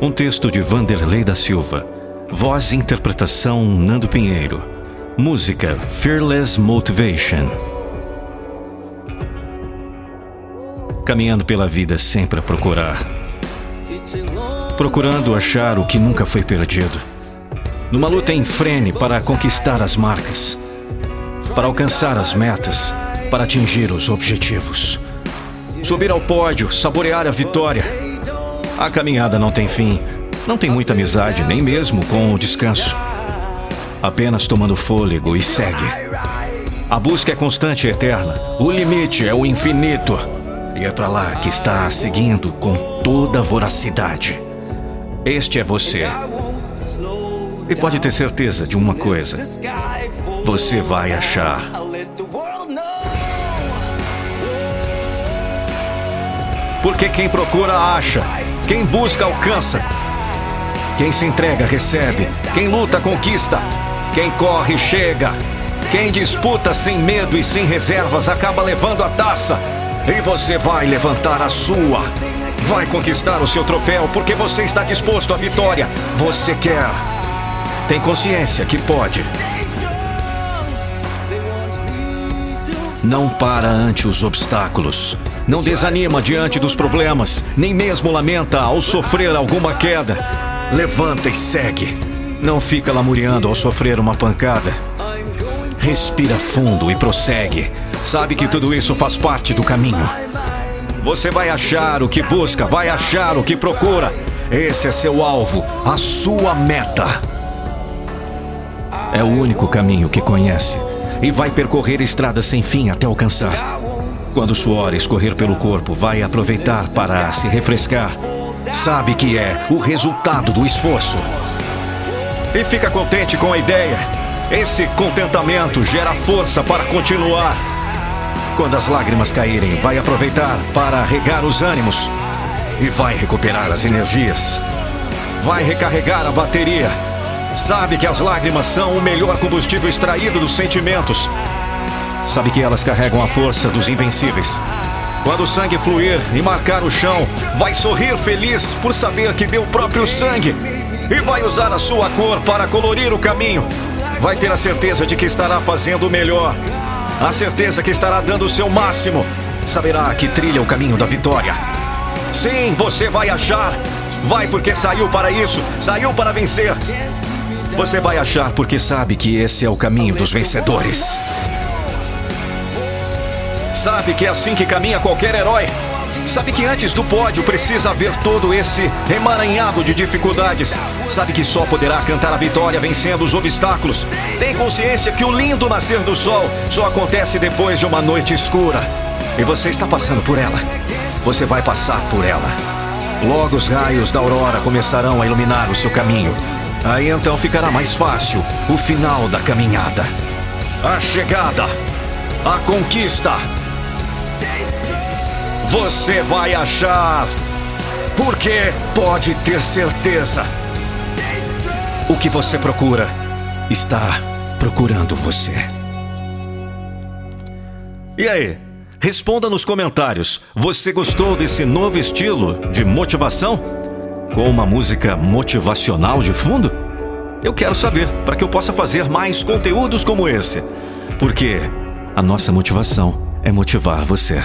Um texto de Vanderlei da Silva. Voz e interpretação Nando Pinheiro. Música Fearless Motivation. Caminhando pela vida sempre a procurar. Procurando achar o que nunca foi perdido. Numa luta em frene para conquistar as marcas. Para alcançar as metas. Para atingir os objetivos. Subir ao pódio, saborear a vitória a caminhada não tem fim. Não tem muita amizade, nem mesmo com o descanso. Apenas tomando fôlego e segue. A busca é constante e eterna. O limite é o infinito. E é para lá que está seguindo com toda voracidade. Este é você. E pode ter certeza de uma coisa: você vai achar. Porque quem procura acha. Quem busca, alcança. Quem se entrega, recebe. Quem luta, conquista. Quem corre, chega. Quem disputa sem medo e sem reservas acaba levando a taça. E você vai levantar a sua. Vai conquistar o seu troféu porque você está disposto à vitória. Você quer. Tem consciência que pode. Não para ante os obstáculos. Não desanima diante dos problemas, nem mesmo lamenta ao sofrer alguma queda. Levanta e segue. Não fica lamuriando ao sofrer uma pancada. Respira fundo e prossegue. Sabe que tudo isso faz parte do caminho. Você vai achar o que busca, vai achar o que procura. Esse é seu alvo, a sua meta. É o único caminho que conhece e vai percorrer estradas sem fim até alcançar. Quando o suor escorrer pelo corpo, vai aproveitar para se refrescar. Sabe que é o resultado do esforço. E fica contente com a ideia. Esse contentamento gera força para continuar. Quando as lágrimas caírem, vai aproveitar para regar os ânimos e vai recuperar as energias. Vai recarregar a bateria. Sabe que as lágrimas são o melhor combustível extraído dos sentimentos sabe que elas carregam a força dos invencíveis. Quando o sangue fluir e marcar o chão, vai sorrir feliz por saber que deu o próprio sangue e vai usar a sua cor para colorir o caminho. Vai ter a certeza de que estará fazendo o melhor, a certeza que estará dando o seu máximo. Saberá que trilha o caminho da vitória. Sim, você vai achar. Vai porque saiu para isso, saiu para vencer. Você vai achar porque sabe que esse é o caminho dos vencedores. Sabe que é assim que caminha qualquer herói. Sabe que antes do pódio precisa haver todo esse emaranhado de dificuldades. Sabe que só poderá cantar a vitória vencendo os obstáculos. Tem consciência que o lindo nascer do sol só acontece depois de uma noite escura. E você está passando por ela. Você vai passar por ela. Logo os raios da aurora começarão a iluminar o seu caminho. Aí então ficará mais fácil o final da caminhada. A chegada. A conquista você vai achar. Porque pode ter certeza. O que você procura está procurando você. E aí? Responda nos comentários. Você gostou desse novo estilo de motivação? Com uma música motivacional de fundo? Eu quero saber para que eu possa fazer mais conteúdos como esse. Porque a nossa motivação é motivar você.